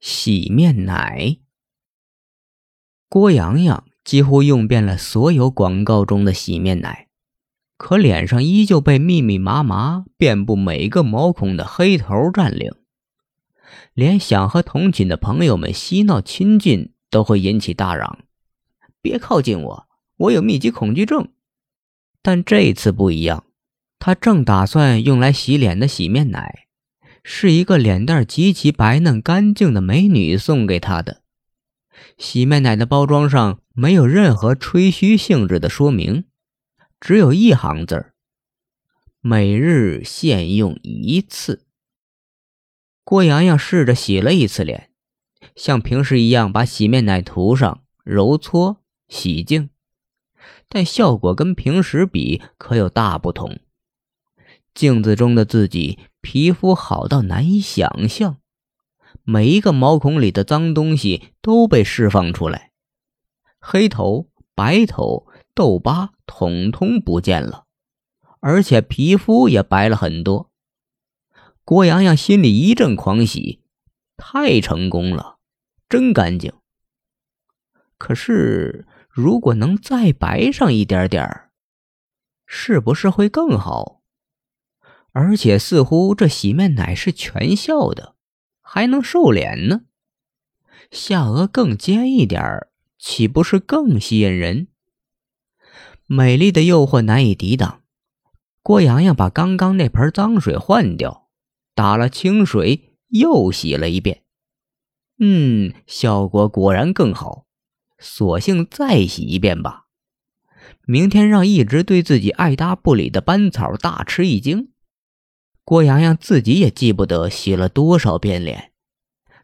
洗面奶。郭阳阳几乎用遍了所有广告中的洗面奶，可脸上依旧被密密麻麻、遍布每个毛孔的黑头占领。连想和同寝的朋友们嬉闹亲近，都会引起大嚷：“别靠近我，我有密集恐惧症。”但这次不一样，他正打算用来洗脸的洗面奶。是一个脸蛋极其白嫩干净的美女送给他的。洗面奶的包装上没有任何吹嘘性质的说明，只有一行字儿：“每日限用一次。”郭阳阳试着洗了一次脸，像平时一样把洗面奶涂上、揉搓、洗净，但效果跟平时比可有大不同。镜子中的自己。皮肤好到难以想象，每一个毛孔里的脏东西都被释放出来，黑头、白头、痘疤统统不见了，而且皮肤也白了很多。郭阳阳心里一阵狂喜，太成功了，真干净。可是，如果能再白上一点点儿，是不是会更好？而且似乎这洗面奶是全效的，还能瘦脸呢。下颚更尖一点儿，岂不是更吸引人？美丽的诱惑难以抵挡。郭阳阳把刚刚那盆脏水换掉，打了清水，又洗了一遍。嗯，效果果然更好。索性再洗一遍吧。明天让一直对自己爱答不理的班草大吃一惊。郭阳阳自己也记不得洗了多少遍脸，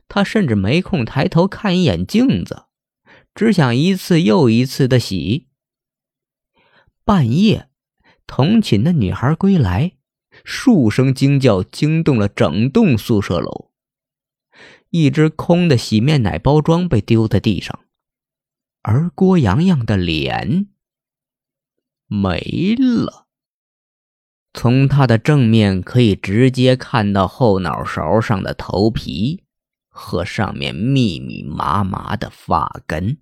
他甚至没空抬头看一眼镜子，只想一次又一次的洗。半夜，同寝的女孩归来，数声惊叫惊动了整栋宿舍楼。一只空的洗面奶包装被丢在地上，而郭阳阳的脸没了。从他的正面可以直接看到后脑勺上的头皮和上面密密麻麻的发根。